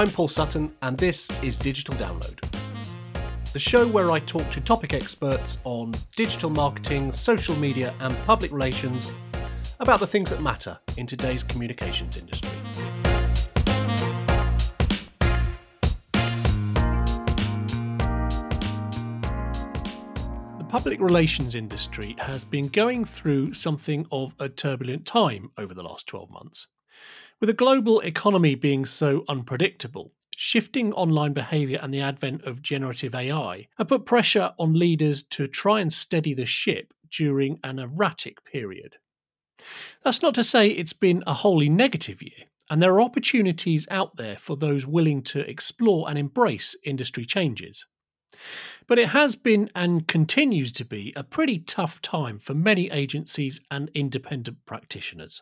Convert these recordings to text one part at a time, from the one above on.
I'm Paul Sutton, and this is Digital Download, the show where I talk to topic experts on digital marketing, social media, and public relations about the things that matter in today's communications industry. The public relations industry has been going through something of a turbulent time over the last 12 months. With a global economy being so unpredictable, shifting online behaviour and the advent of generative AI have put pressure on leaders to try and steady the ship during an erratic period. That's not to say it's been a wholly negative year, and there are opportunities out there for those willing to explore and embrace industry changes. But it has been and continues to be a pretty tough time for many agencies and independent practitioners.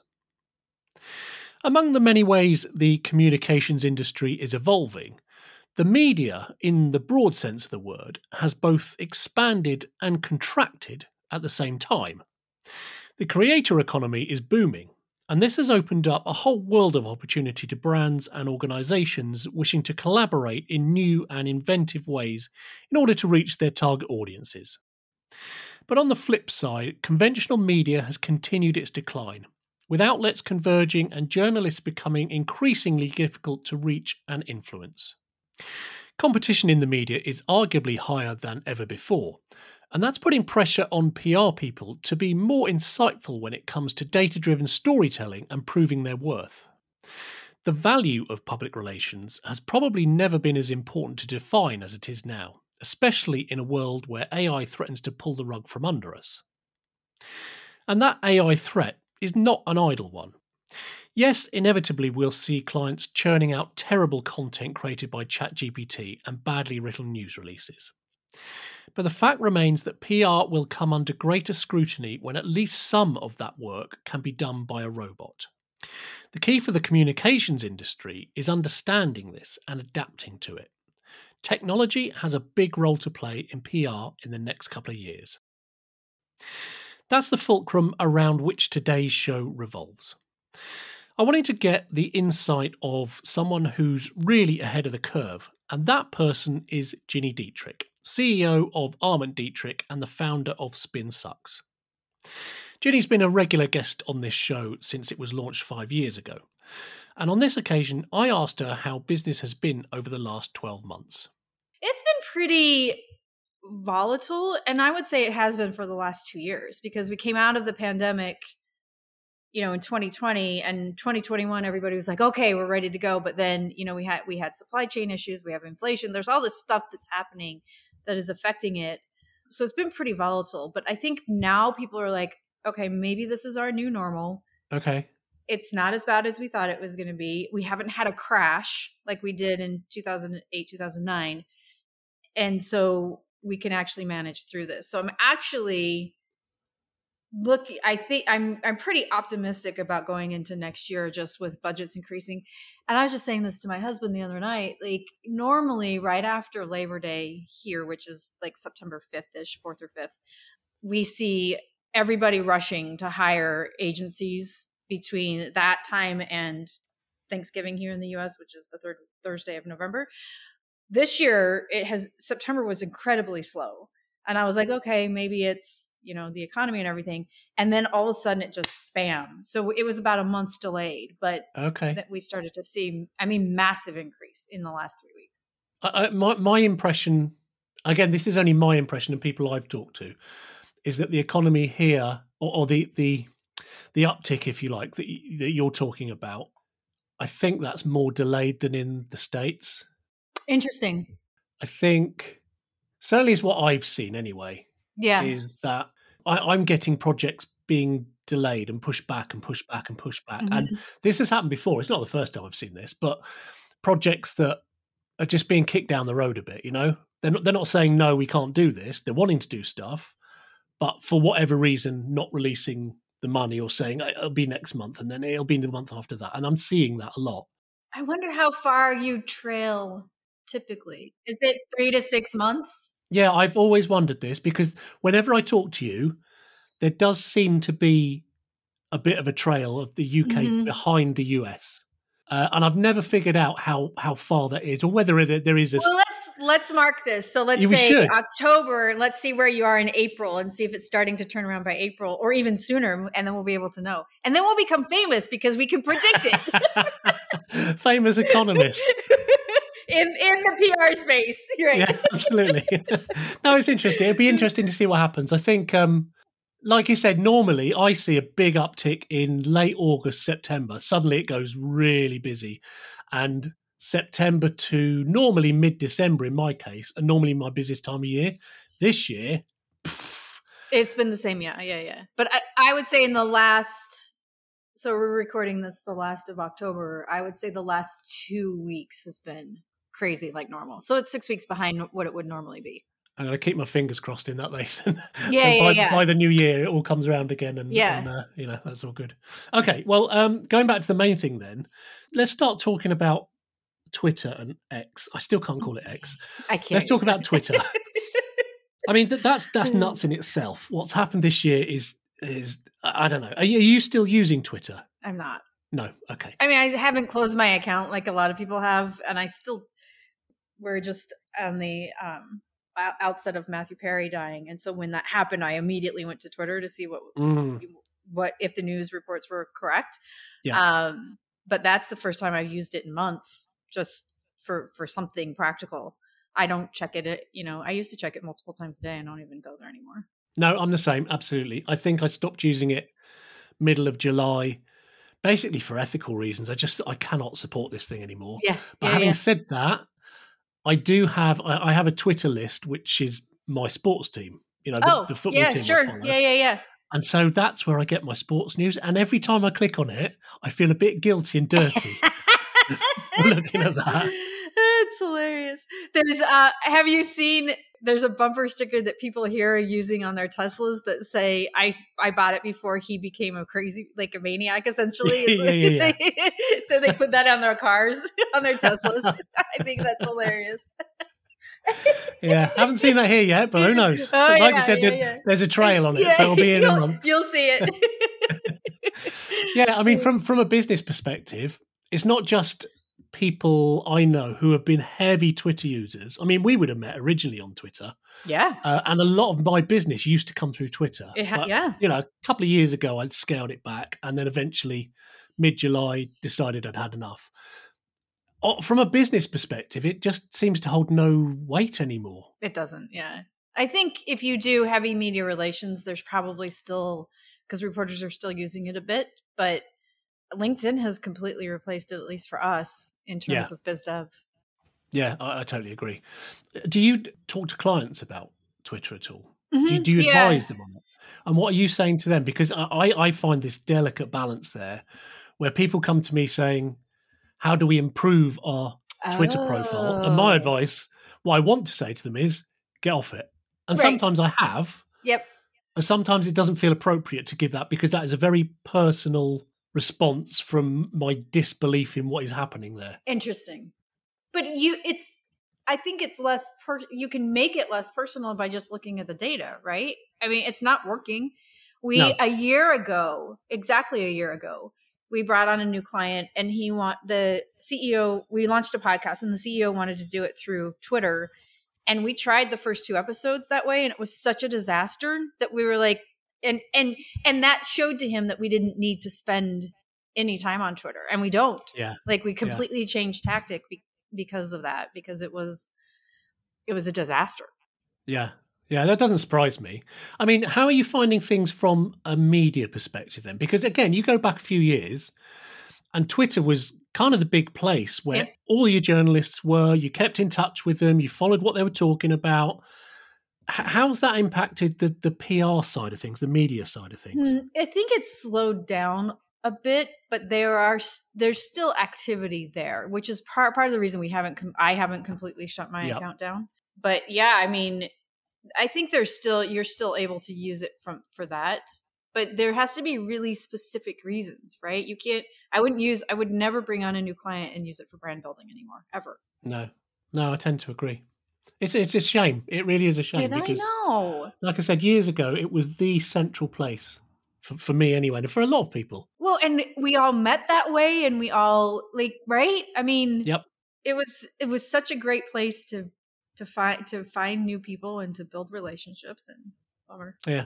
Among the many ways the communications industry is evolving, the media, in the broad sense of the word, has both expanded and contracted at the same time. The creator economy is booming, and this has opened up a whole world of opportunity to brands and organizations wishing to collaborate in new and inventive ways in order to reach their target audiences. But on the flip side, conventional media has continued its decline, with outlets converging and journalists becoming increasingly difficult to reach and influence. Competition in the media is arguably higher than ever before, and that's putting pressure on PR people to be more insightful when it comes to data driven storytelling and proving their worth. The value of public relations has probably never been as important to define as it is now, especially in a world where AI threatens to pull the rug from under us. And that AI threat is not an idle one. Yes, inevitably we'll see clients churning out terrible content created by ChatGPT and badly written news releases. But the fact remains that PR will come under greater scrutiny when at least some of that work can be done by a robot. The key for the communications industry is understanding this and adapting to it. Technology has a big role to play in PR in the next couple of years. That's the fulcrum around which today's show revolves. I wanted to get the insight of someone who's really ahead of the curve, and that person is Gini Dietrich, CEO of Arment Dietrich and the founder of Spin Sucks. Gini's been a regular guest on this show since it was launched five years ago. And on this occasion, I asked her how business has been over the last 12 months. It's been pretty volatile and i would say it has been for the last two years because we came out of the pandemic you know in 2020 and 2021 everybody was like okay we're ready to go but then you know we had we had supply chain issues we have inflation there's all this stuff that's happening that is affecting it. So it's been pretty volatile but i think now people are like okay maybe this is our new normal. Okay. It's not as bad as we thought it was going to be. We haven't had a crash like we did in 2008 2009 and so we can actually manage through this. So I'm actually look i think i'm i'm pretty optimistic about going into next year just with budgets increasing and i was just saying this to my husband the other night like normally right after labor day here which is like september 5th-ish 4th or 5th we see everybody rushing to hire agencies between that time and thanksgiving here in the us which is the third thursday of november this year it has September was incredibly slow. And I was like, okay, maybe it's, you know, the economy and everything. And then all of a sudden it just bam. So it was about a month delayed, but okay. that we started to see, I mean, massive increase in the last three weeks. I, my, my impression, again, this is only my impression of people I've talked to, is that the economy here, or, or the, the, the uptick, if you like, that, that you're talking about, I think that's more delayed than in the States. Interesting. I think certainly is what I've seen anyway. Yeah. Is that I, am getting projects being delayed and pushed back and pushed back and pushed back. Mm-hmm. And this has happened before. It's not the first time I've seen this, but projects that are just being kicked down the road a bit, you know? They're not, they're not saying, no, we can't do this. They're wanting to do stuff, but for whatever reason, not releasing the money or saying it'll be next month and then it'll be the month after that. And I'm seeing that a lot. I wonder how far you trail typically? Is it three to six months? Yeah, I've always wondered this because whenever I talk to you, there does seem to be a bit of a trail of the UK mm-hmm. behind the US. uh, and I've never figured out how how far that is, or whether there, there is a. Well, let's let's mark this. So let's Yeah, say should. October. Let's see where you are in April and see if it's starting to turn around by April or even sooner, and then we'll be able to know. And then we'll become famous because we can predict it famous economist. in in the PR space. Right. yeah, absolutely. no, it's interesting. It'd be interesting to see what happens. I think, um, like you said, normally I see a big uptick in late August, September. Suddenly it goes really busy, and September to normally mid December in my case, and normally my busiest time of year. This year, pff, It's been the same, yeah, yeah, yeah. But I, I would say in the last, so we're recording this the last of October. I would say the last two weeks has been crazy like normal. So it's six weeks behind what it would normally be. I'm going to keep my fingers crossed in that. And Yeah, and yeah, by, yeah. by the new year, it all comes around again, and Yeah. and, uh, you know that's all good. Okay, well, um, going back to the main thing, then let's start talking about Twitter and X. I still can't call it X. I can't. Let's talk about Twitter. I mean, th- that's that's nuts in itself. What's happened this year is is I I don't know. Are you, are you still using Twitter? I'm not. No. Okay. I mean, I haven't closed my account like a lot of people have, and I still we're just on the um outset of Matthew Perry dying, and so when that happened, I immediately went to Twitter to see what Mm, what if the news reports were correct. Yeah. Um, but that's the first time I've used it in months, just for for something practical. I don't check it. You know, I used to check it multiple times a day. and I don't even go there anymore. no, I'm the same. Absolutely. I think I stopped using it middle of July, basically for ethical reasons. I just I cannot support this thing anymore. Yeah, But yeah, having yeah. said that, I do have I, I have a Twitter list which is my sports team. You know, the, oh, the football yeah, team. Sure, yeah, yeah, yeah. And so that's where I get my sports news. And every time I click on it, I feel a bit guilty and dirty. looking at that. It's hilarious. There's uh have you seen there's a bumper sticker that people here are using on their Teslas that say I I bought it before he became a crazy like a maniac essentially. Yeah, yeah, yeah. so they put that on their cars, on their Teslas. I think that's hilarious. yeah, haven't seen that here yet, but who knows? Oh, like you said, there- there's a trail on it, so it'll be in a month. You'll see it. Yeah, I mean, from from a business perspective, it's not just people I know who have been heavy Twitter users. I mean, we would have met originally on Twitter, yeah. uh, and a lot of my business used to come through Twitter. It ha- But, yeah. you know, a couple of years ago, I'd scaled it back, and then eventually, mid July, decided I'd had enough. From a business perspective, it just seems to hold no weight anymore. It doesn't. Yeah. I think if you do heavy media relations, there's probably still because reporters are still using it a bit, but LinkedIn has completely replaced it, at least for us, in terms Yeah. of biz dev. Yeah, I, I totally agree. Do you talk to clients about Twitter at all? Do you, Mhm. do you Yeah. advise them on it? And what are you saying to them? Because I, I find this delicate balance there where people come to me saying, How do we improve our Twitter profile? And my Oh. advice, what I want to say to them is, Get off it. And Right. sometimes I have, Yep. and sometimes it doesn't feel appropriate to give that because that is a very personal response from my disbelief in what is happening there. Interesting. But you, it's, I think it's less, per, you can make it less personal by just looking at the data, right? I mean, it's not working. We, No. a year ago, exactly a year ago, we brought on a new client and he want the CEO, we launched a podcast and the CEO wanted to do it through Twitter. And we tried the first two episodes that way and it was such a disaster that we were like, and, and, and that showed to him that we didn't need to spend any time on Twitter and we don't. Yeah. Like we completely changed tactic be- because of that because it was it was a disaster. Yeah. Yeah, that doesn't surprise me. I mean, how are you finding things from a media perspective then? Because again, you go back a few years and Twitter was kind of the big place where Yeah. all your journalists were, you kept in touch with them, you followed what they were talking about. How's that impacted the, the PR side of things, the media side of things? Hmm, I think it's slowed down a bit, but there are there's still activity there, which is part part of the reason we haven't I haven't completely shut my Yep. account down. But yeah, I mean, I think there's still you're still able to use it from for that, but there has to be really specific reasons, right? You can't. I wouldn't use. I would never bring on a new client and use it for brand building anymore, ever. No, no, I tend to agree. It's it's a shame. It really is a shame and I because, know. like I said years ago, it was the central place for, for me anyway, and for a lot of people. Well, Well, and we all met that way and we all like right? I mean, Yep. It was it was such a great place to to find to find new people and to build relationships and bummer. Yeah.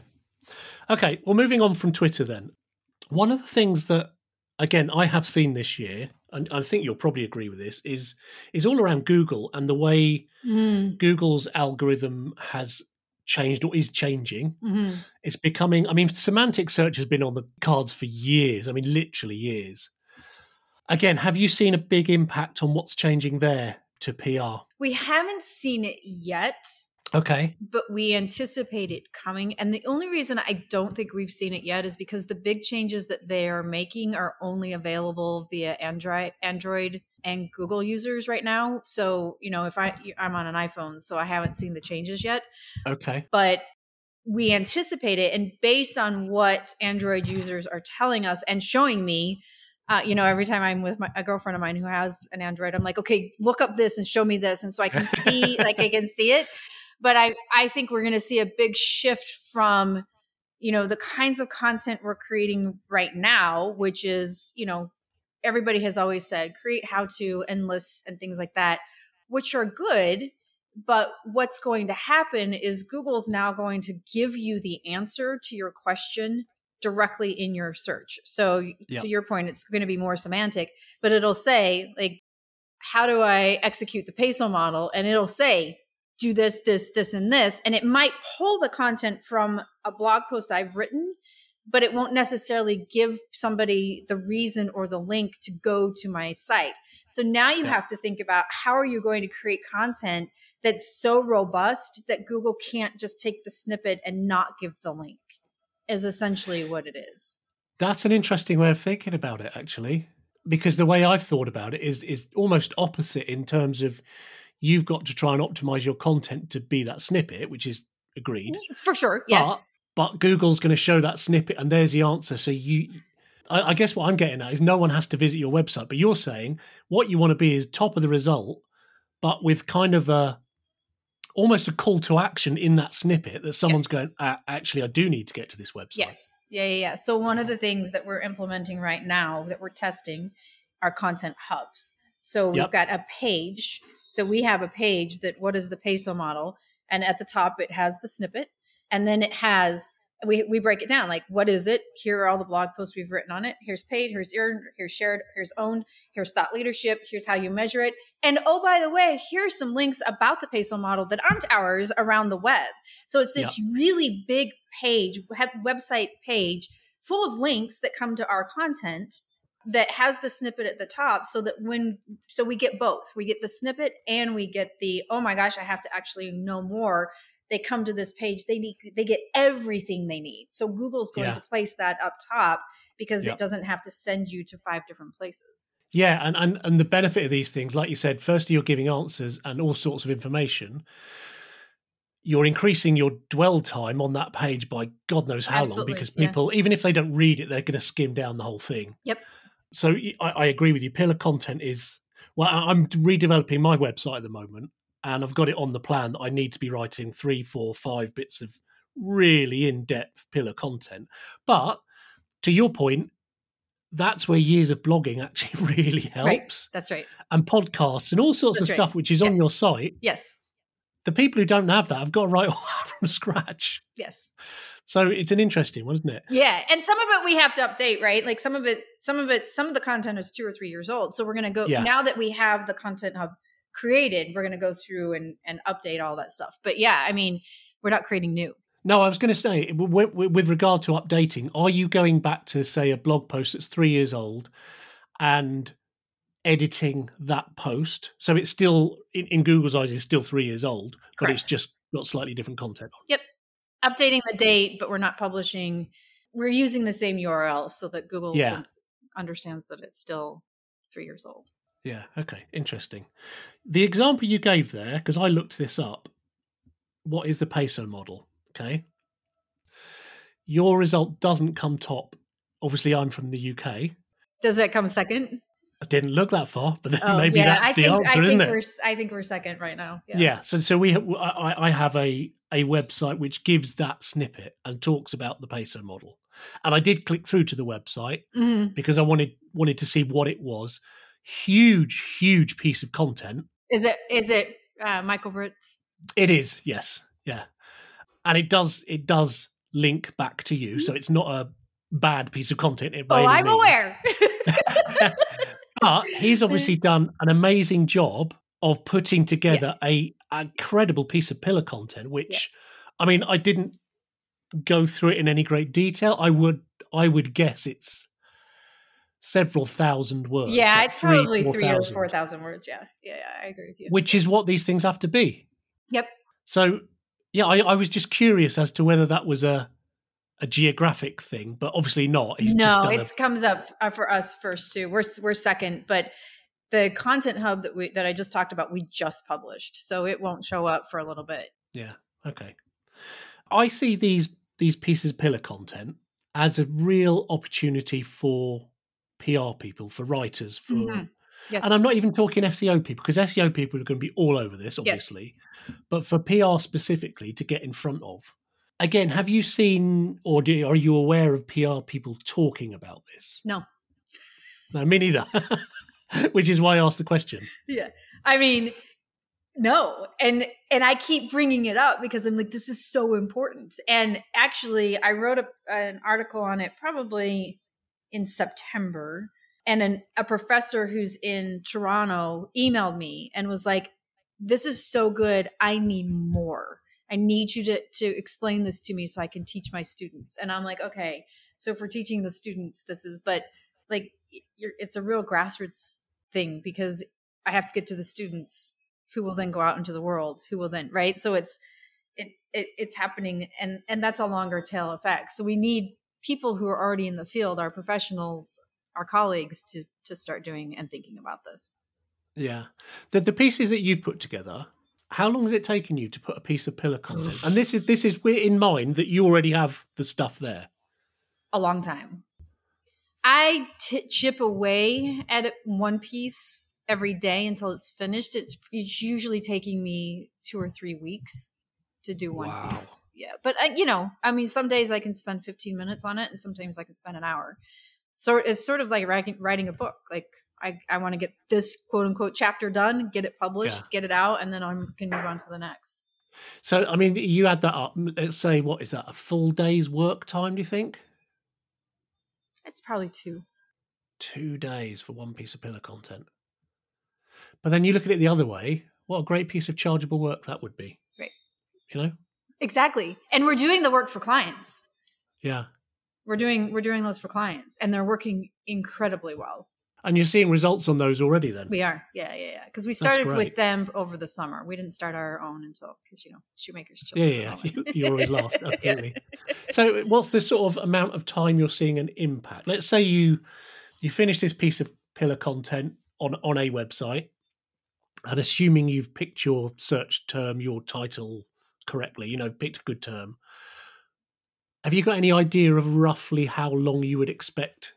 Okay, well moving on from Twitter then. One of the things that again I have seen this year and I think you'll probably agree with this is is all around Google and the way Mm, Google's algorithm has changed or is changing. mhm. It's becoming, I mean, semantic search has been on the cards for years. I mean, literally years. Again, have you seen a big impact on what's changing there to PR? We haven't seen it yet, Okay. but we anticipate it coming. And the only reason I don't think we've seen it yet is because the big changes that they are making are only available via Android, Android and Google users right now. So, you know, if I I'm on an iPhone, so I haven't seen the changes yet, Okay. but we anticipate it and based on what Android users are telling us and showing me uh, you know, every time I'm with my, a girlfriend of mine who has an Android, I'm like, okay, look up this and show me this, and so I can see, like, I can see it. But I, I think we're going to see a big shift from, you know, the kinds of content we're creating right now, which is, you know, everybody has always said create how to and lists and things like that, which are good. But what's going to happen is Google's now going to give you the answer to your question directly in your search. So Yep. to your point, it's going to be more semantic, but it'll say like, how do I execute the peso model? And it'll say, do this, this, this, and this. And it might pull the content from a blog post I've written, but it won't necessarily give somebody the reason or the link to go to my site. So now you Yeah. have to think about how are you going to create content that's so robust that Google can't just take the snippet and not give the link, is essentially what it is. That's an interesting way of thinking about it, actually, because the way I've thought about it is is almost opposite in terms of you've got to try and optimize your content to be that snippet, which is agreed. For sure. Yeah. But but Google's going to show that snippet, and there's the answer. So you, I, I guess what I'm getting at is no one has to visit your website, but you're saying what you want to be is top of the result, but with kind of a almost a call to action in that snippet that someone's Yes. going, "Ah, actually, I do need to get to this website. Yes. Yeah, yeah, yeah. So one of the things that we're implementing right now that we're testing are content hubs. So we've Yep. got a page. So we have a page that what is the peso model? And at the top it has the snippet. And then it has we we break it down like what is it? Here are all the blog posts we've written on it. Here's paid, here's earned, here's shared, here's owned, here's thought leadership, here's how you measure it. And oh by the way, here's some links about the peso model that aren't ours around the web. So it's this really big page, website page full of links that come to our content that has the snippet at the top so that when so we get both. We get the snippet and we get the oh my gosh, I have to actually know more. They come to this page, they need they get everything they need. So Google's going Yeah. to place that up top because Yep. it doesn't have to send you to five different places. Yeah, and, and and the benefit of these things, like you said, firstly you're giving answers and all sorts of information. You're increasing your dwell time on that page by God knows how Absolutely, long, because yeah. people, even if they don't read it, they're going to skim down the whole thing. Yep. So I agree with you. Pillar content is well. I- I'm redeveloping my website at the moment, and I've got it on the plan that I need to be writing three, four, five bits of really in-depth pillar content. But to your point, that's where years of blogging actually really Right. helps, That's right. and podcasts and all sorts That's of right. stuff which is on your site. Yes. The people who don't have that have got to write all that from scratch. Yes. So it's an interesting one, isn't it? Yeah, and some of it we have to update, right? Like some of it, some of it, some of the content is two or three years old. So we're going to go Yeah. now that we have the content hub created, we're going to go through and and update all that stuff. But yeah, I mean, we're not creating new. No, I was going to say, w- w- with regard to updating, are you going back to, say, a blog post that's three years old and editing that post? So it's still, in, in Google's eyes, it's still three years old, but it's just got slightly different content. Yep, updating the date, but we're not publishing. We're using the same URL so that Google Yeah. thinks- understands that it's still three years old. Yeah. Okay. Interesting. The example you gave there, because I looked this up, what is the peso model? Okay. Your result doesn't come top. Obviously, I'm from the UK. Does that come second? I didn't look that far, but then Oh, maybe yeah, that's I the think answer, I isn't think it? we're I think we're second right now. Yeah. So so we I, I have a a website which gives that snippet and talks about the peso model. And I did click through to the website Mhm. because I wanted wanted to see what it was. Huge, huge piece of content. Is it is it uh, Michael Brito? It is, yes, yeah, and it does it does link back to you, so it's not a bad piece of content. Oh, I'm means. aware. but he's obviously done an amazing job of putting together a, a credible piece of pillar content. Which, I mean, I didn't go through it in any great detail. I would I would guess it's several thousand words. yeah, like it's probably four three or four thousand words. Yeah. yeah, yeah, I agree with you. which is what these things have to be. Yep. So, yeah, I, I was just curious as to whether that was a a geographic thing, but obviously not. He's no, done a- it comes up uh, for us first too. We're we're second, but the content hub that we that I just talked about, we just published, so it won't show up for a little bit. Yeah. Okay. I see these these pieces of pillar content as a real opportunity for PR people, for writers, for Mhm. Yes, and I'm not even talking SEO people because SEO people are going to be all over this, obviously. yes. But for PR specifically to get in front of. Again, have you seen or do, are you aware of PR people talking about this? No. No, me neither. Which is why I asked the question. yeah. I mean, no, and and I keep bringing it up because I'm like, this is so important. And actually, I wrote a, an article on it probably in September, and an, a professor who's in Toronto emailed me and was like, "This is so good. I need more. I need you to to explain this to me so I can teach my students." And I'm like, "Okay." So for teaching the students, this is, but like, it's a real grassroots thing because I have to get to the students who will then go out into the world, who will then right. So it's it, it it's happening, and and that's a longer tail effect. So we need people who are already in the field, our professionals, our colleagues, to to start doing and thinking about this. Yeah. The the pieces that you've put together, how long has it taken you to put a piece of pillar content? and this is this is we're in mind that you already have the stuff there. A long time. I t- chip away at it one piece every day until it's finished. It's, it's usually taking me two or three weeks to do one Wow. piece. Yeah, but I, you know, I mean, some days I can spend 15 minutes on it, and sometimes I can spend an hour. So it's sort of like writing, writing a book. Like I, I want to get this quote unquote chapter done, get it published, Yeah. get it out, and then I can move on to the next. So I mean you add that up, uh, let's uh, say what is that, a full day's work time, do you think? It's probably two. Two days for one piece of pillar content. But then you look at it the other way, what a great piece of chargeable work that would be. Right. You know? Exactly, and we're doing the work for clients. Yeah. We're doing we're doing those for clients, and they're working incredibly well. And you're seeing results on those already then. We are, yeah, yeah, yeah. Because we started with them over the summer. We didn't start our own until because you know shoemakers. Yeah, children yeah, yeah. You- You're always last, absolutely. So, what's the sort of amount of time you're seeing an impact? Let's say you you finish this piece of pillar content on on a website, and assuming you've picked your search term, your title correctly, you know, picked a good term. Have you got any idea of roughly how long you would expect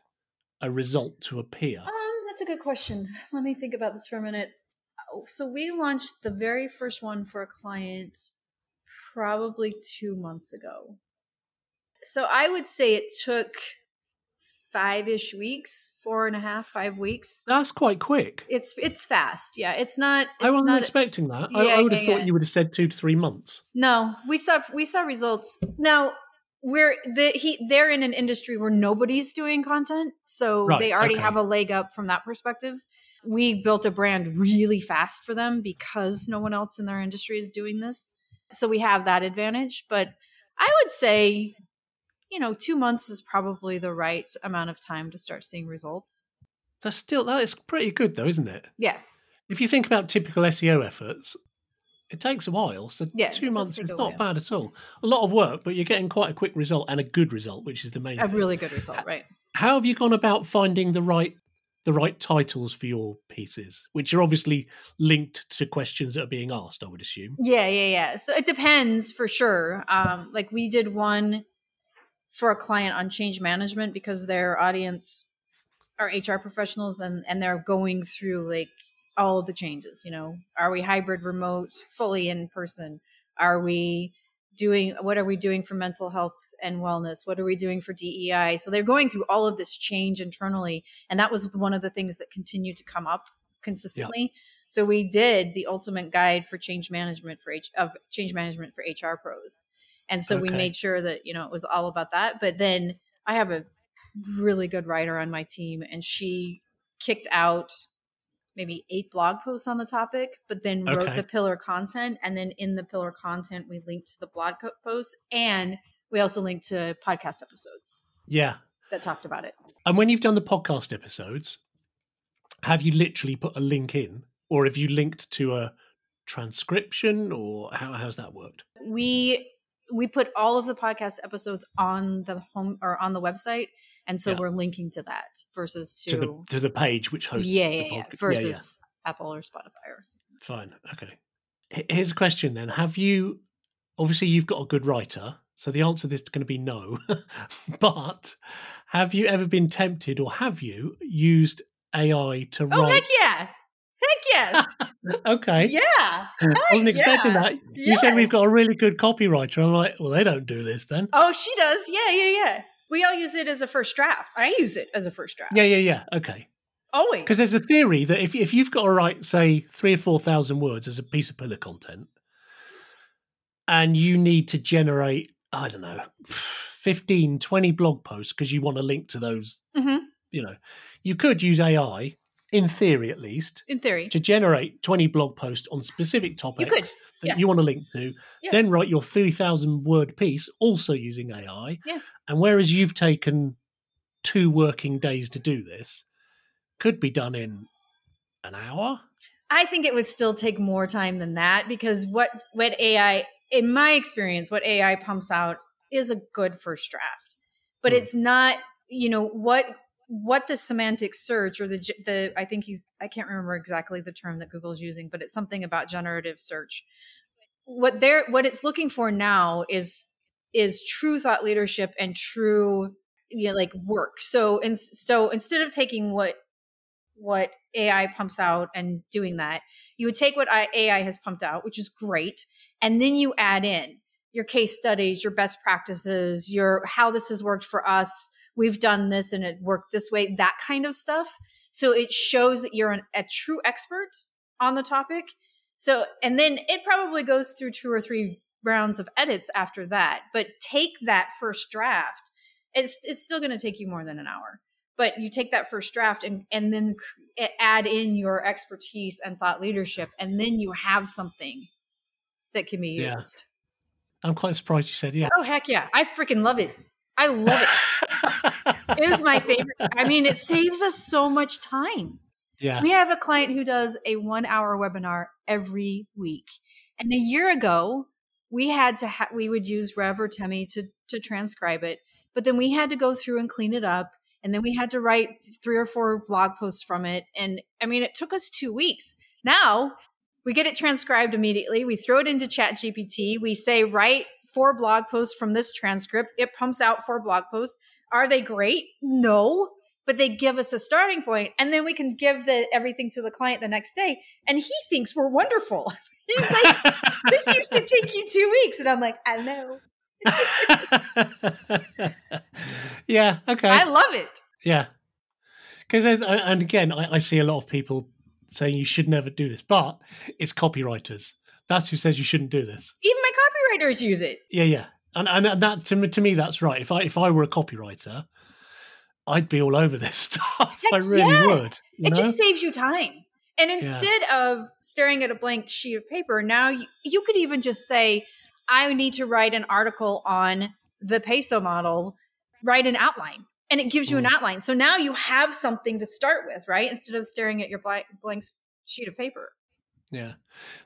a result to appear? Um, that's a good question. Let me think about this for a minute. Oh, So we launched the very first one for a client probably two months ago. So I would say it took five ish weeks, four and a half, five weeks. That's quite quick. It's it's fast. Yeah, it's not. It's I wasn't not, expecting that. I, Yeah, I would have yeah, thought yeah. you would have said two to three months. No, we saw we saw results. Now we're the he they're in an industry where nobody's doing content, so Right, they already okay. have a leg up from that perspective. We built a brand really fast for them because no one else in their industry is doing this. So we have that advantage, but I would say you know, 2 months is probably the right amount of time to start seeing results. That's still that is pretty good though, isn't it? Yeah. If you think about typical SEO efforts, it takes a while. So Yeah, two months is not bad at all. A lot of work, but you're getting quite a quick result and a good result, which is the main A thing. really good result, right? How have you gone about finding the right the right titles for your pieces, which are obviously linked to questions that are being asked, I would assume. Yeah, yeah, yeah. So it depends for sure. Um, like we did one for a client on change management because their audience are HR professionals and and they're going through like all of the changes. You know, are we hybrid, remote, fully in person? Are we doing what are we doing for mental health and wellness? What are we doing for dei so they're going through all of this change internally and that was one of the things that continued to come up consistently. So we did the ultimate guide for change management for H of change management for hr pros. And so we made sure that you know it was all about that. But then i have a really good writer on my team and she kicked out maybe eight blog posts on the topic, but then wrote the pillar content. And then in the pillar content, we linked to the blog posts and we also linked to podcast episodes Yeah. that talked about it. And when you've done the podcast episodes, have you literally put a link in, or have you linked to a transcription, or how how's that worked? We we put all of the podcast episodes on the home or on the website, and so Yeah. we're linking to that versus to, To the to the page which hosts yeah, the yeah, yeah, versus Apple or Spotify or something. Fine. Okay. Here's a question then. Have you obviously you've got a good writer, so the answer to this is going to be no. but have you ever been tempted or have you used AI to Oh write Oh heck yeah! Heck yes! Okay. yeah. I wasn't expecting yeah. that. You said we've got a really good copywriter. I'm like, well, they don't do this then. Oh, she does. Yeah, yeah, yeah. We all use it as a first draft. I use it as a first draft. Yeah, yeah, yeah. Okay. Always. Because there's a theory that if if you've got to write, say, three or four thousand words as a piece of pillar content, and you need to generate, I don't know, 15, 20 blog posts because you want to link to those, Mhm. you know, you could use AI, in theory at least, In theory. to generate 20 blog posts on specific topics could, that yeah. you want to link to, Yeah. then write your 3,000 word piece also using AI. Yeah. And whereas you've taken two working days to do this, could be done in an hour. I think it would still take more time than that because what what AI in my experience what AI pumps out is a good first draft. But Hmm. it's not, you know, what what the semantic search or the the I think he's I can't remember exactly the term that Google's using, but it's something about generative search. What they're what it's looking for now is is true thought leadership and true you know, like work. So and so instead of taking what what AI pumps out and doing that, you would take what AI has pumped out, which is great, and then you add in your case studies, your best practices, your how this has worked for us. We've done this and it worked this way, that kind of stuff. So it shows that you're an, a true expert on the topic. So, and then it probably goes through two or three rounds of edits after that. But take that first draft. It's it's still going to take you more than an hour but you take that first draft and and then add in your expertise and thought leadership and then you have something that can be used Yeah. I'm quite surprised you said yeah. oh heck yeah. I freaking love it. I love it. It is my favorite. I mean it saves us so much time. Yeah. we have a client who does a one hour webinar every week. And a year ago we had to ha- we would use rev or temi to to transcribe it but then we had to go through and clean it up and then we had to write three or four blog posts from it. And i mean it took us two weeks. Now we get it transcribed immediately. We throw it into chat gpt we say write four blog posts from this transcript. It pumps out four blog posts. Are they great? No but they give us a starting point and then we can give the everything to the client the next day and he thinks we're wonderful. He's like this used to take you two weeks and i'm like i know. Yeah. Okay. i love it. Yeah, because and again, I, I see a lot of people saying you should never do this, but it's copywriters. That's who says you shouldn't do this. even my copywriters use it Yeah, yeah, and and that to me, to me that's right. If I if I were a copywriter, I'd be all over this stuff. I really yeah. would. It know? just saves you time and instead of staring at a blank sheet of paper now you, you could even just say i need to write an article on the peso model write an outline and it gives you an Mm. outline so now you have something to start with right instead of staring at your blank, blank sheet of paper Yeah.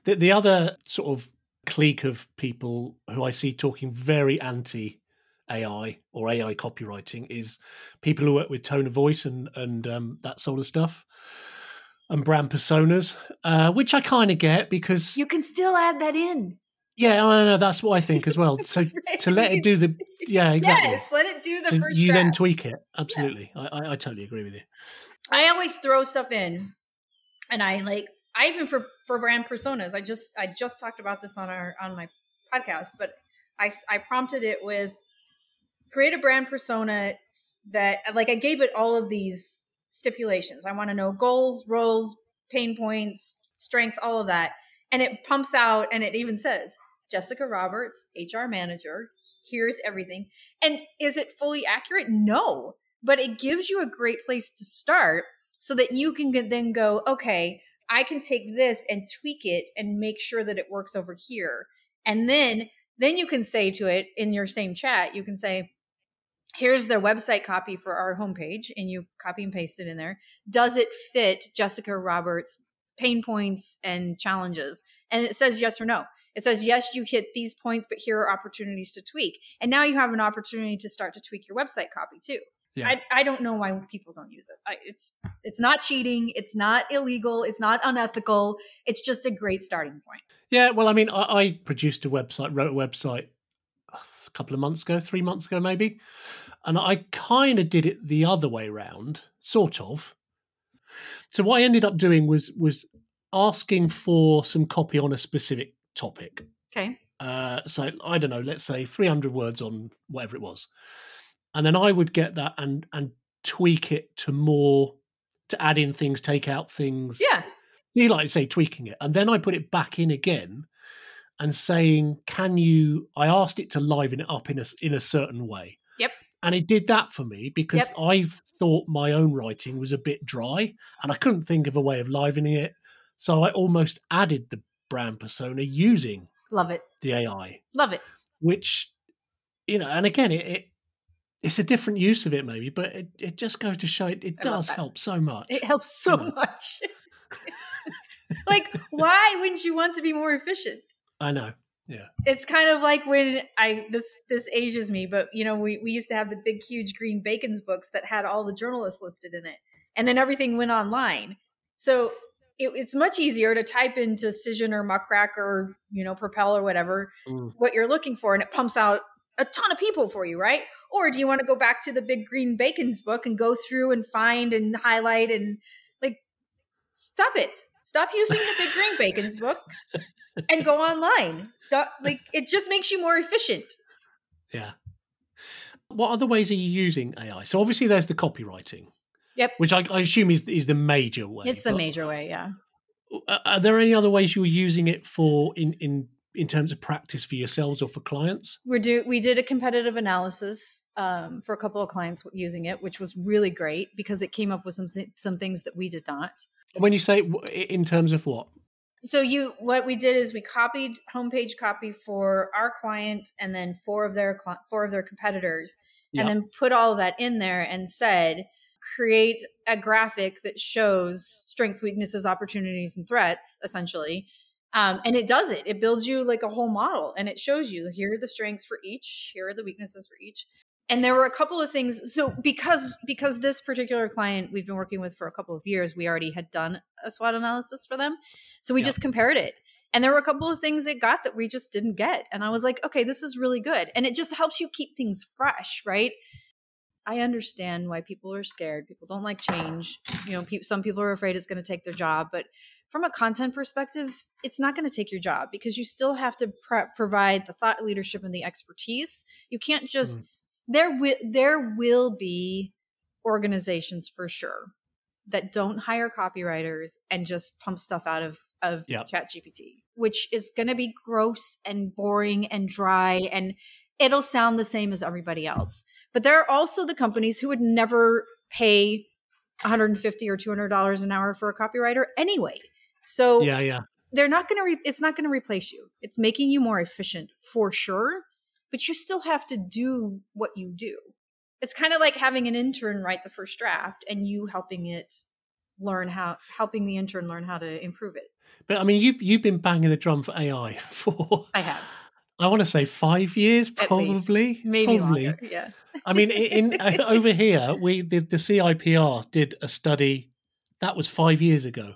The the other sort of clique of people who I see talking very anti AI or AI copywriting is people who work with tone of voice and and um, that sort of stuff and brand personas, uh, which I kind of get because you can still add that in yeah, I know that's what I think as well. So to let it do the yeah exactly. yes let do the So first you draft. then tweak it. Absolutely, I, I, I totally agree with you. I always throw stuff in, and I like I even for for brand personas. I just I just talked about this on our on my podcast, but I, I prompted it with create a brand persona that like I gave it all of these stipulations. I want to know goals, roles, pain points, strengths, all of that. And it pumps out and it even says, Jessica Roberts, HR manager, here's everything. And is it fully accurate? No, but it gives you a great place to start so that you can then go, okay, I can take this and tweak it and make sure that it works over here. And then then you can say to it in your same chat, you can say, here's their website copy for our homepage and you copy and paste it in there does it fit jessica roberts pain points and challenges and it says yes or no it says yes you hit these points but here are opportunities to tweak and now you have an opportunity to start to tweak your website copy too yeah. I, I don't know why people don't use it I, it's it's not cheating it's not illegal it's not unethical it's just a great starting point yeah well i mean i, I produced a website wrote a website a couple of months ago, three months ago, maybe. And I kind of did it the other way around, sort of. So what I ended up doing was was asking for some copy on a specific topic. Okay. Uh, so I don't know, let's say 300 words on whatever it was, and then I would get that and and tweak it to more to add in things, take out things. Yeah. You like to say tweaking it, and then I put it back in again and saying, "Can you?" I asked it to liven it up in a in a certain way. Yep. And it did that for me because yep. I thought my own writing was a bit dry, and I couldn't think of a way of livening it. So I almost added the brand persona using love it the AI. Love it. Which you know, and again, it, it it's a different use of it maybe, but it, it just goes to show it, it does help so much. It helps so you know? much. like, why wouldn't you want to be more efficient? I know. Yeah. It's kind of like when I this this ages me, but you know, we, we used to have the big huge green Bacon's books that had all the journalists listed in it. And then everything went online. So it, it's much easier to type into Cision or Muckrack or, you know, Propel or whatever, mm. what you're looking for, and it pumps out a ton of people for you, right? Or do you want to go back to the big green Bacon's book and go through and find and highlight and like stop it. Stop using the big green Bacon's books and go online. Like it just makes you more efficient. Yeah. What other ways are you using AI? So obviously there's the copywriting. Yep. Which I, I assume is is the major way. It's the major way, yeah. Are there any other ways you were using it for in in in terms of practice for yourselves or for clients? We do we did a competitive analysis um, for a couple of clients using it, which was really great because it came up with some some things that we did not. When you say in terms of what? so you what we did is we copied homepage copy for our client and then four of their four of their competitors and then put all of that in there and said create a graphic that shows strengths weaknesses opportunities and threats essentially. Um, and it does it. It builds you like a whole model and it shows you here are the strengths for each here are the weaknesses for each. And there were a couple of things so because because this particular client we've been working with for a couple of years we already had done a swot analysis for them so we just compared it. And there were a couple of things it got that we just didn't get and i was like okay this is really good. And it just helps you keep things fresh right i understand why people are scared. People don't like change. You know pe- some people are afraid it's going to take their job but from a content perspective it's not going to take your job because you still have to provide the thought leadership and the expertise. You can't just mm. there will there will be organizations for sure that don't hire copywriters and just pump stuff out of of yep. chat gpt which is going to be gross and boring and dry and it'll sound the same as everybody else but there are also the companies who would never pay 150 or 200 dollars an hour for a copywriter anyway so yeah yeah they're not going to re- it's not going to replace you it's making you more efficient for sure but you still have to do what you do. It's kind of like having an intern write the first draft and you helping it learn how helping the intern learn how to improve it. But I mean you've you've been banging the drum for AI for I have. I want to say five years, probably, maybe probably. Longer, yeah. I mean, in, in uh, over here, we the, the CIPR did a study that was five years ago,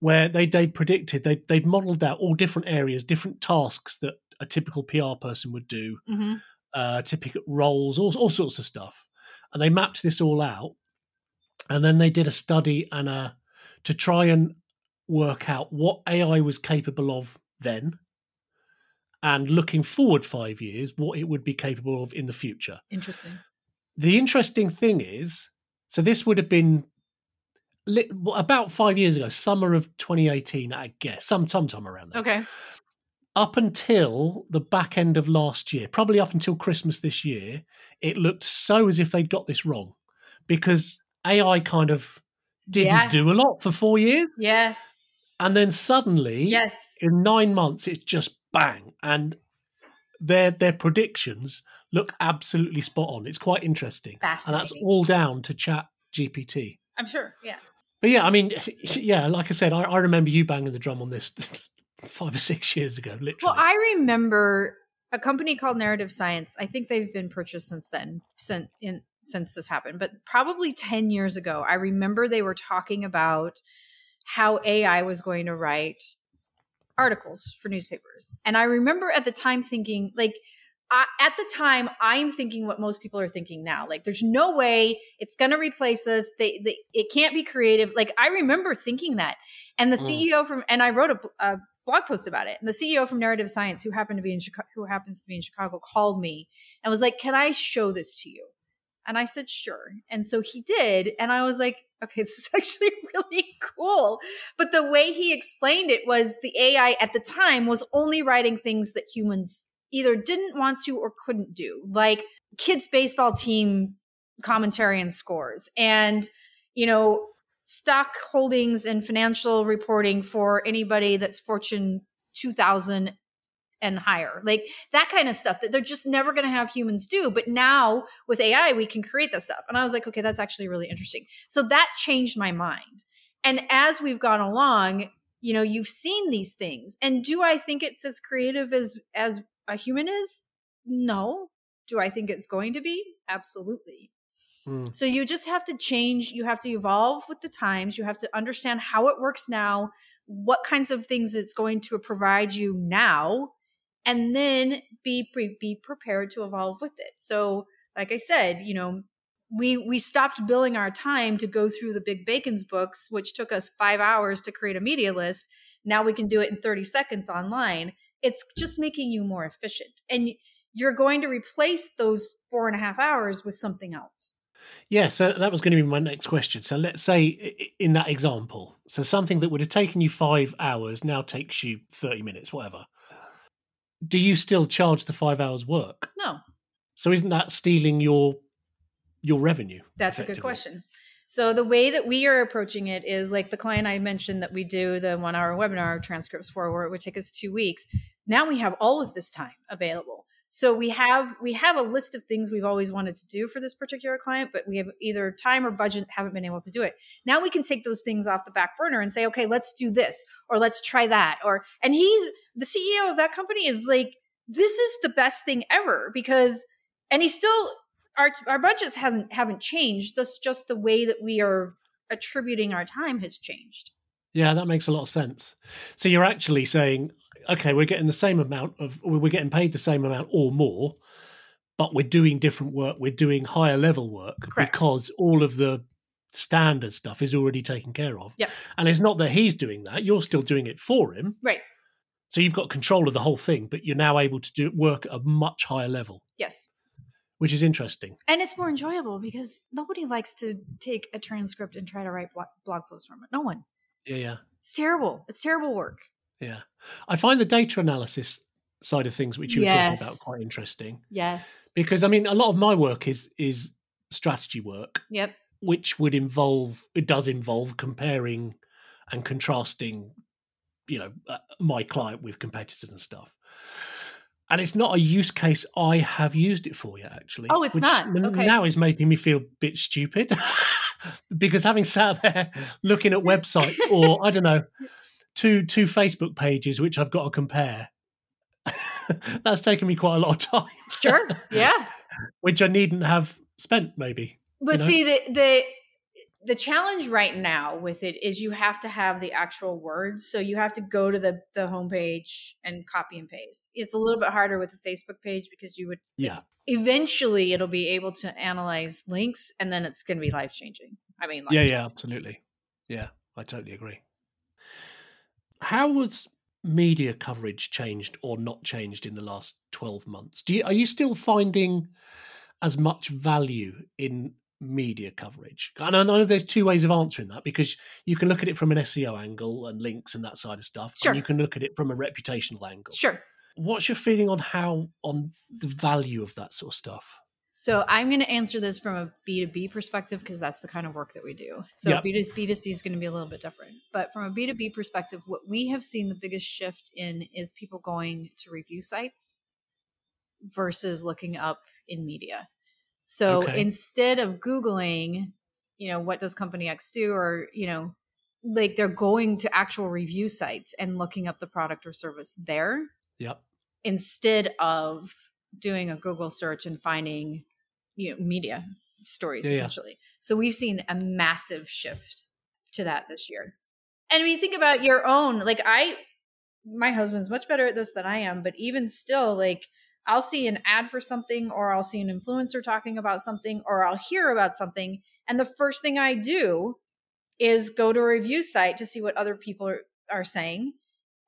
where they they predicted they they modelled out all different areas, different tasks that a typical PR person would do, mm-hmm. uh, typical roles, all, all sorts of stuff. And they mapped this all out. And then they did a study and a, to try and work out what AI was capable of then and looking forward five years, what it would be capable of in the future. Interesting. The interesting thing is, so this would have been lit, about five years ago, summer of 2018, I guess, some sometime around there. Okay. Up until the back end of last year, probably up until Christmas this year, it looked so as if they'd got this wrong because AI kind of didn't Yeah. do a lot for four years. Yeah. And then suddenly, Yes. in nine months, it's just bang. And their their predictions look absolutely spot on. It's quite interesting. And that's all down to chat GPT. I'm sure. Yeah. But yeah, I mean, yeah, like I said, I, I remember you banging the drum on this five or six years ago, literally. Well, I remember a company called Narrative Science. I think they've been purchased since then, since in since this happened, but probably 10 years ago, I remember they were talking about how AI was going to write articles for newspapers. And I remember at the time thinking, like, I, at the time, I'm thinking what most people are thinking now. Like, there's no way it's going to replace us. They, they, it can't be creative. Like, I remember thinking that. And the Mm. CEO from, and I wrote a, a blog post about it. And the CEO from Narrative Science, who happened to be in Chicago, who happens to be in Chicago, called me and was like, "Can I show this to you?" And I said, "Sure." And so he did, and I was like, "Okay, this is actually really cool." But the way he explained it was the AI at the time was only writing things that humans either didn't want to or couldn't do, like kids baseball team commentary and scores, and you know stock holdings and financial reporting for anybody that's Fortune 2000 and higher. Like that kind of stuff that they're just never going to have humans do. But now with AI, we can create that stuff. And I was like, okay, that's actually really interesting. So that changed my mind. And as we've gone along, you know, you've seen these things. And do I think it's as creative as as a human is? No. Do I think it's going to be? Absolutely. Mm. So you just have to change, you have to evolve with the times, you have to understand how it works now, what kinds of things it's going to provide you now, and then be be prepared to evolve with it. So, like I said, you know, we we stopped billing our time to go through the big Bacon's books, which took us 5 hours to create a media list. Now we can do it in 30 seconds online. It's just making you more efficient. And you're going to replace those four and a half hours with something else. Yeah, so that was going to be my next question. So let's say in that example, so something that would have taken you five hours now takes you 30 minutes, whatever. Do you still charge the five hours work? No, So isn't that stealing your your revenue? That's a good question. So the way that we are approaching it is like the client I mentioned that we do the one hour webinar transcripts for where it would take us two weeks. Now we have all of this time available. So we have we have a list of things we've always wanted to do for this particular client, but we have either time or budget haven't been able to do it. Now we can take those things off the back burner and say, okay, let's do this or let's try that. Or and he's the CEO of that company is like, this is the best thing ever because and he still our our budgets hasn't haven't changed. That's just the way that we are attributing our time has changed. Yeah, that makes a lot of sense. So you're actually saying, okay, we're getting the same amount of, we're getting paid the same amount or more, but we're doing different work. We're doing higher level work Correct. because all of the standard stuff is already taken care of. Yes. And it's not that he's doing that; you're still doing it for him. Right. So you've got control of the whole thing, but you're now able to do work at a much higher level, Yes. which is interesting. And it's more enjoyable because nobody likes to take a transcript and try to write blog, blog posts from it. No one. Yeah, yeah, It's terrible. It's terrible work. Yeah. I find the data analysis side of things, which you were talking about, quite interesting. Yes. because I mean, a lot of my work is is strategy work, Yep. which would involve it does involve comparing and contrasting, you know, uh, my client with competitors and stuff. And it's not a use case I have used it for yet, actually. Oh, it's which not? Okay. Now is making me feel a bit stupid because having sat there looking at websites or I don't know, two two Facebook pages which I've got to compare. That's taken me quite a lot of time Sure. yeah. which I needn't have spent maybe. But know? see the the the challenge right now with it is you have to have the actual words. So you have to go to the the homepage and copy and paste. It's a little bit harder with the Facebook page because you would Yeah. eventually it'll be able to analyze links and then it's going to be life changing. I mean, Yeah, yeah, absolutely. Yeah, I totally agree. How was media coverage changed or not changed in the last 12 months? Do you, are you still finding as much value in media coverage? And I know there's two ways of answering that because you can look at it from an SEO angle and links and that side of stuff. Sure. And you can look at it from a reputational angle. Sure. What's your feeling on how on the value of that sort of stuff? So I'm going to answer this from a B2B perspective because that's the kind of work that we do. So Yep. B2, B2C is going to be a little bit different. But from a B2B perspective, what we have seen the biggest shift in is people going to review sites versus looking up in media. So Okay. instead of Googling, you know, what does company X do? Or, you know, like they're going to actual review sites and looking up the product or service there Yep. instead of doing a Google search and finding you know media stories Yeah, yeah. essentially. So we've seen a massive shift to that this year. And you think about your own, like I my husband's much better at this than I am, but even still like I'll see an ad for something or I'll see an influencer talking about something or I'll hear about something and the first thing I do is go to a review site to see what other people are, are saying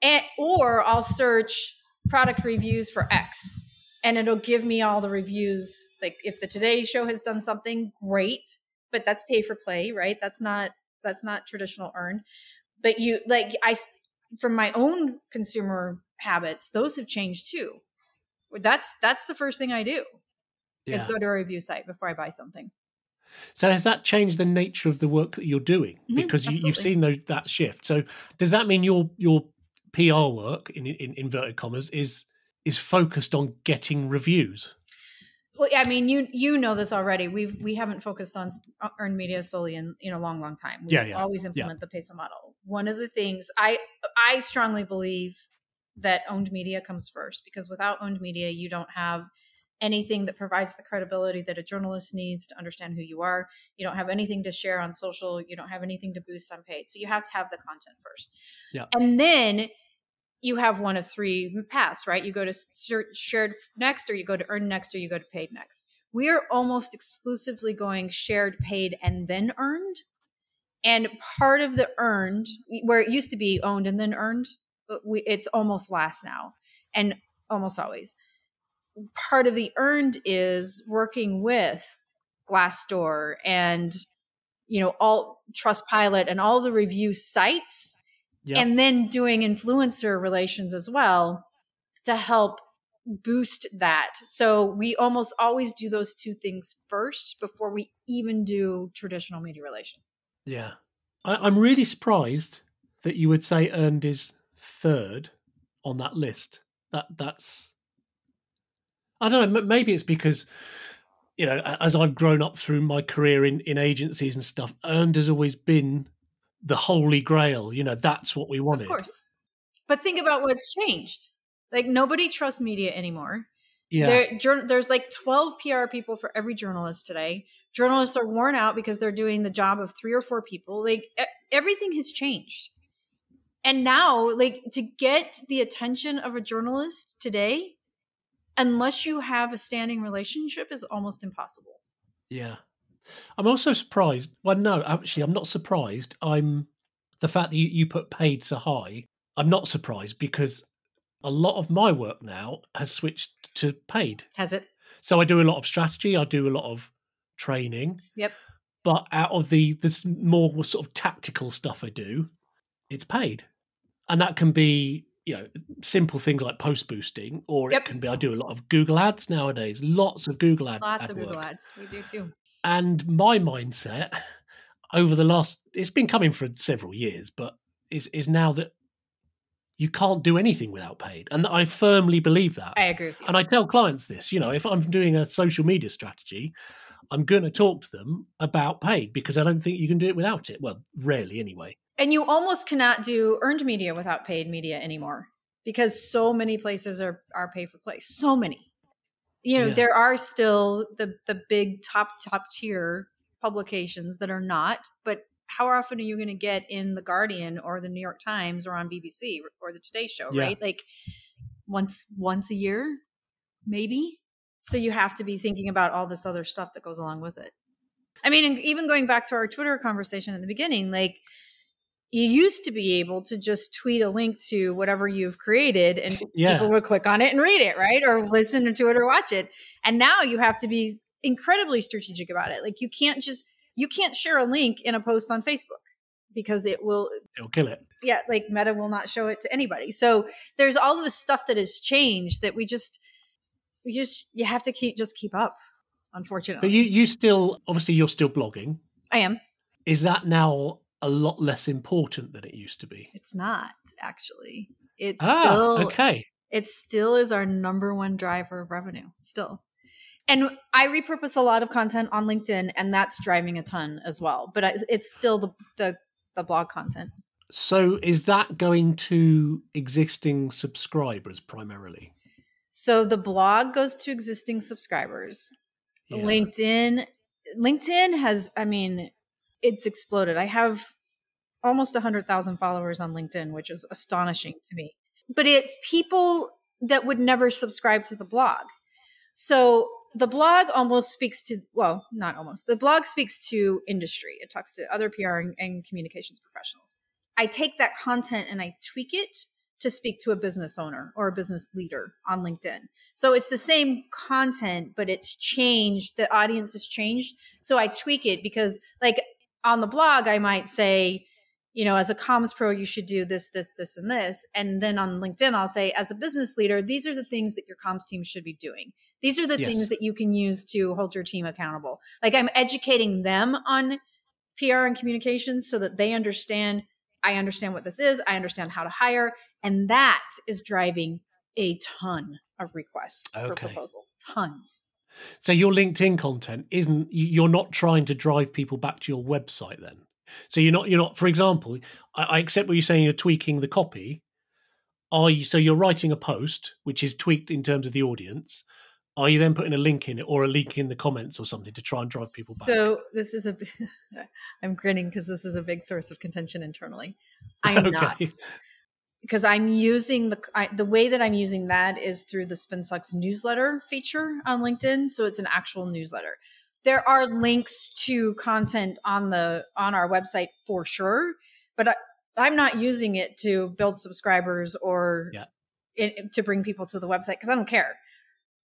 and or I'll search product reviews for X and it'll give me all the reviews. Like if the Today Show has done something, great, but that's pay for play, right? That's not that's not traditional earned. But you like I from my own consumer habits, those have changed too. That's that's the first thing I do Yeah. is go to a review site before I buy something. So has that changed the nature of the work that you're doing? Mhm, Because you, you've seen those, that shift. So does that mean your your PR work in, in inverted commas is is focused on getting reviews? Well, I mean, you you know this already. We've we haven't focused on uh, earned media solely in in a long, long time. We Yeah, yeah, always implement the PESO model. One of the things I I strongly believe that owned media comes first because without owned media, you don't have anything that provides the credibility that a journalist needs to understand who you are. You don't have anything to share on social. You don't have anything to boost on paid. So you have to have the content first. Yeah. And then you have one of three paths, right? You go to shared next, or you go to earn next, or you go to paid next. We are almost exclusively going shared, paid, and then earned. And part of the earned, where it used to be owned and then earned, uh, we, it's almost last now, and almost always. Part of the earned is working with Glassdoor and you know all Trustpilot and all the review sites Yeah. and then doing influencer relations as well to help boost that. So we almost always do those two things first before we even do traditional media relations. Yeah. I, I'm really surprised that you would say earned is third on that list. That that's I don't know. Maybe it's because you know, as I've grown up through my career in in agencies and stuff, earned has always been the holy grail. You know, that's what we wanted. Of course. But think about what's changed. Like nobody trusts media anymore. Yeah. There, jour- there's like 12 PR people for every journalist today. Journalists are worn out because they're doing the job of three or four people. Like everything has changed. And now, like to get the attention of a journalist today, unless you have a standing relationship, is almost impossible. Yeah. I'm also surprised. Well, no, actually, I'm not surprised. I'm the fact that you, you put paid so high. I'm not surprised because a lot of my work now has switched to paid. Has it? So I do a lot of strategy. I do a lot of training. Yep. But out of the this more sort of tactical stuff I do, it's paid, and that can be you know simple things like post boosting, or Yep. it can be I do a lot of Google Ads nowadays. Lots of Google ads. Lots ad of work. Google ads. We do too. And my mindset over the last it's been coming for several years, but is is now that you can't do anything without paid. And I firmly believe that. I agree with you. and I tell clients this, you know, if I'm doing a social media strategy, I'm going to talk to them about paid because I don't think you can do it without it. Well, rarely anyway. And you almost cannot do earned media without paid media anymore because so many places are are pay for play. So many. You know, Yeah. there are still the the big top top tier publications that are not, but how often are you going to get in the Guardian or the New York Times or on BBC or the Today Show, Yeah. right? Like once once a year, maybe. So you have to be thinking about all this other stuff that goes along with it. I mean, even going back to our Twitter conversation at the beginning, like you used to be able to just tweet a link to whatever you've created and Yeah. people would click on it and read it, right? Or listen to it or watch it. And now you have to be incredibly strategic about it. Like you can't just you can't share a link in a post on Facebook because it will It'll kill it. yeah, like Meta will not show it to anybody. So there's all of this stuff that has changed that we just we just you have to keep just keep up. Unfortunately, But you, you still, obviously, you're still blogging. I am. Is that now a lot less important than it used to be? It's not actually. It's Ah, still okay. it still is our number one driver of revenue still and i repurpose a lot of content on linkedin and that's driving a ton as well but it's still the, the the blog content So is that going to existing subscribers primarily? so the blog goes to existing subscribers Yeah. linkedin linkedin has i mean it's exploded. I have almost 100000 followers on linkedin which is astonishing to me. But it's people that would never subscribe to the blog. So the blog almost speaks to well not almost the blog speaks to industry. It talks to other pr and, and communications professionals. I take that content and i tweak it to speak to a business owner or a business leader on linkedin. So it's the same content but it's changed. The audience has changed. So i tweak it because like on the blog i might say you know as a comms pro you should do this this this and this and then on linkedin i'll say as a business leader these are the things that your comms team should be doing. These are the Yes. things that you can use to hold your team accountable. Like i'm educating them on pr and communications so that they understand i understand what this is. I understand how to hire and that is driving a ton of requests for proposal. Tons So your LinkedIn content isn't you- you're not trying to drive people back to your website then. So you're not you're not for example, I, I accept what you're saying you're tweaking the copy. Are you so you're writing a post which is tweaked in terms of the audience? Are you then putting a link in it or a link in the comments or something to try and drive people back? So this is a. I'm grinning because this is a big source of contention internally. I'm Okay. not because I'm using the I, the way that I'm using that is through the Spin Sucks newsletter feature on LinkedIn. So it's an actual newsletter. There are links to content on the on our website for sure, but I, I'm not using it to build subscribers or Yeah. it, to bring people to the website because I don't care.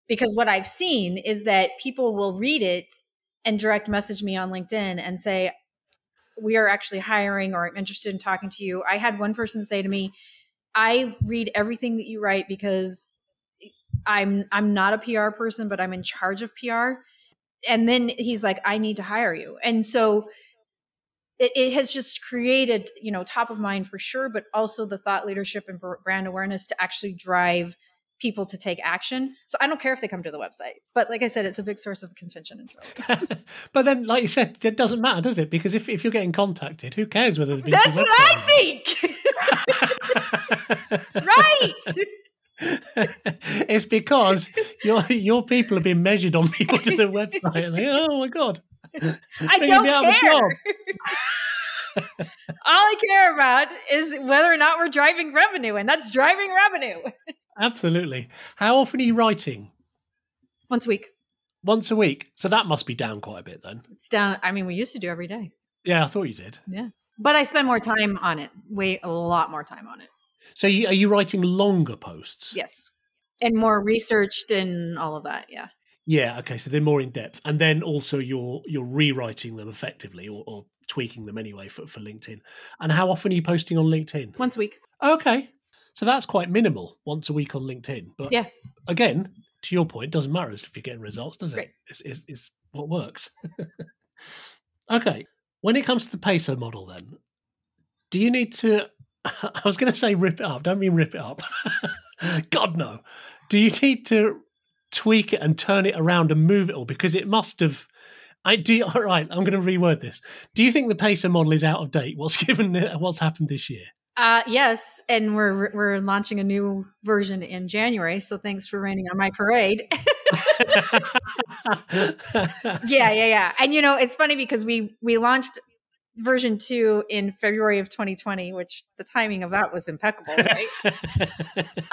Because what I've seen is that people will read it and direct message me on LinkedIn and say, we are actually hiring or I'm interested in talking to you. I had one person say to me, I read everything that you write because I'm I'm not a PR person, but I'm in charge of PR. And then he's like, I need to hire you. And so it, it has just created, you know, top of mind for sure, but also the thought leadership and brand awareness to actually drive people to take action. So I don't care if they come to the website. But like I said, it's a big source of contention but then, like you said, it doesn't matter, does it? Because if, if you're getting contacted, who cares whether they've been That's what I think. right. it's because your your people have been measured on people to the website. And they, oh my god, I Bring don't me out of a care. All I care about is whether or not we're driving revenue, and that's driving revenue. Absolutely. How often are you writing? Once a week. Once a week. So that must be down quite a bit then. It's down. I mean, we used to do every day. Yeah, I thought you did. Yeah. But I spend more time on it. Way a lot more time on it. So you, are you writing longer posts? Yes. And more researched and all of that. Yeah. Yeah. Okay. So they're more in depth, and then also you're you're rewriting them effectively or, or tweaking them anyway for, for LinkedIn. And how often are you posting on LinkedIn? Once a week. Okay. So that's quite minimal, once a week on LinkedIn. But Yeah. again, to your point, it doesn't matter if you're getting results, does it? Right. It's, it's, it's what works. okay. When it comes to the PESO model, then, do you need to? I was going to say rip it up. Don't mean rip it up. God no. Do you need to tweak it and turn it around and move it all because it must have? I do. All right. I'm going to reword this. Do you think the PESO model is out of date? What's given? What's happened this year? Uh, yes, and we're we're launching a new version in January. So thanks for raining on my parade. yeah, yeah, yeah. And you know, it's funny because we we launched version two in February of 2020, which the timing of that was impeccable, right?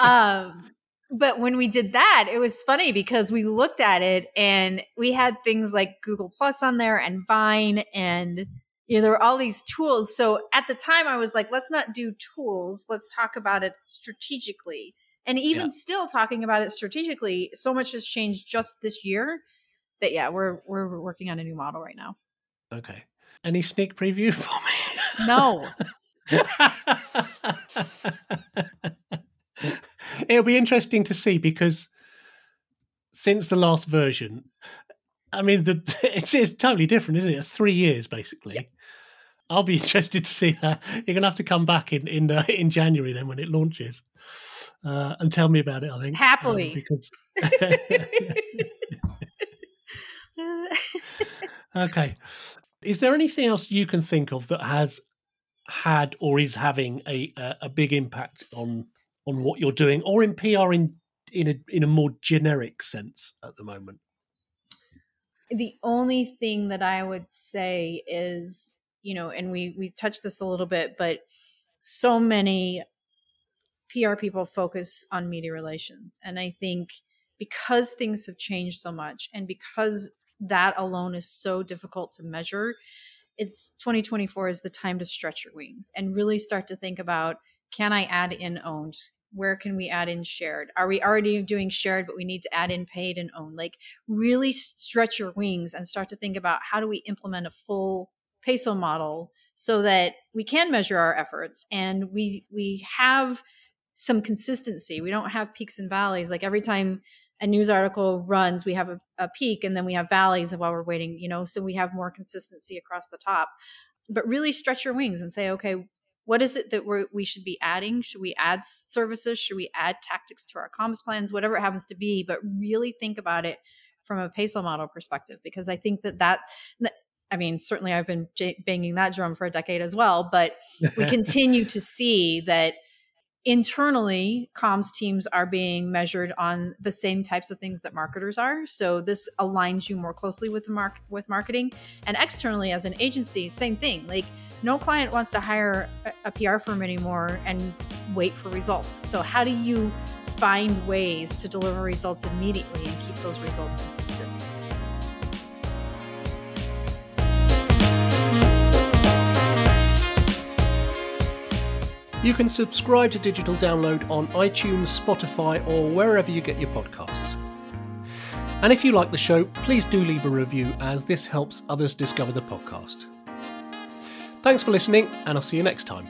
um, but when we did that, it was funny because we looked at it and we had things like Google Plus on there and Vine and you know, there were all these tools. So at the time, I was like, let's not do tools. Let's talk about it strategically. And even yeah. still talking about it strategically, so much has changed just this year that yeah, we're we're working on a new model right now. Okay. Any sneak preview for me? No. It'll be interesting to see because since the last version, I mean, the, it's, it's totally different, isn't it? It's three years basically. Yeah. I'll be interested to see that. You're gonna have to come back in in uh, in January then when it launches, uh, and tell me about it. I think happily um, because. okay, is there anything else you can think of that has had or is having a a, a big impact on on what you're doing, or in PR in in a in a more generic sense at the moment? The only thing that I would say is, you know, and we we touched this a little bit, but so many PR people focus on media relations, and I think because things have changed so much, and because that alone is so difficult to measure, it's 2024 is the time to stretch your wings and really start to think about can I add in owned? where can we add in shared? Are we already doing shared but we need to add in paid and own like really stretch your wings and start to think about how do we implement a full PESO model so that we can measure our efforts and we we have some consistency. We don't have peaks and valleys. Like every time a news article runs we have a, a peak and then we have valleys of while we're waiting you know so we have more consistency across the top. But really stretch your wings and say okay what is it that we we should be adding? Should we add services? Should we add tactics to our comms plans? Whatever it happens to be but really think about it from a PESO model perspective because i think that that i mean certainly i've been j- banging that drum for a decade as well but we continue to see that internally comms teams are being measured on the same types of things that marketers are. So this aligns you more closely with the mark with marketing. And externally as an agency same thing. Like no client wants to hire a, PR firm anymore and wait for results. So how do you find ways to deliver results immediately and keep those results consistent You can subscribe to Digital Download on iTunes, Spotify, or wherever you get your podcasts. And if you like the show, please do leave a review as this helps others discover the podcast. Thanks for listening, and I'll see you next time.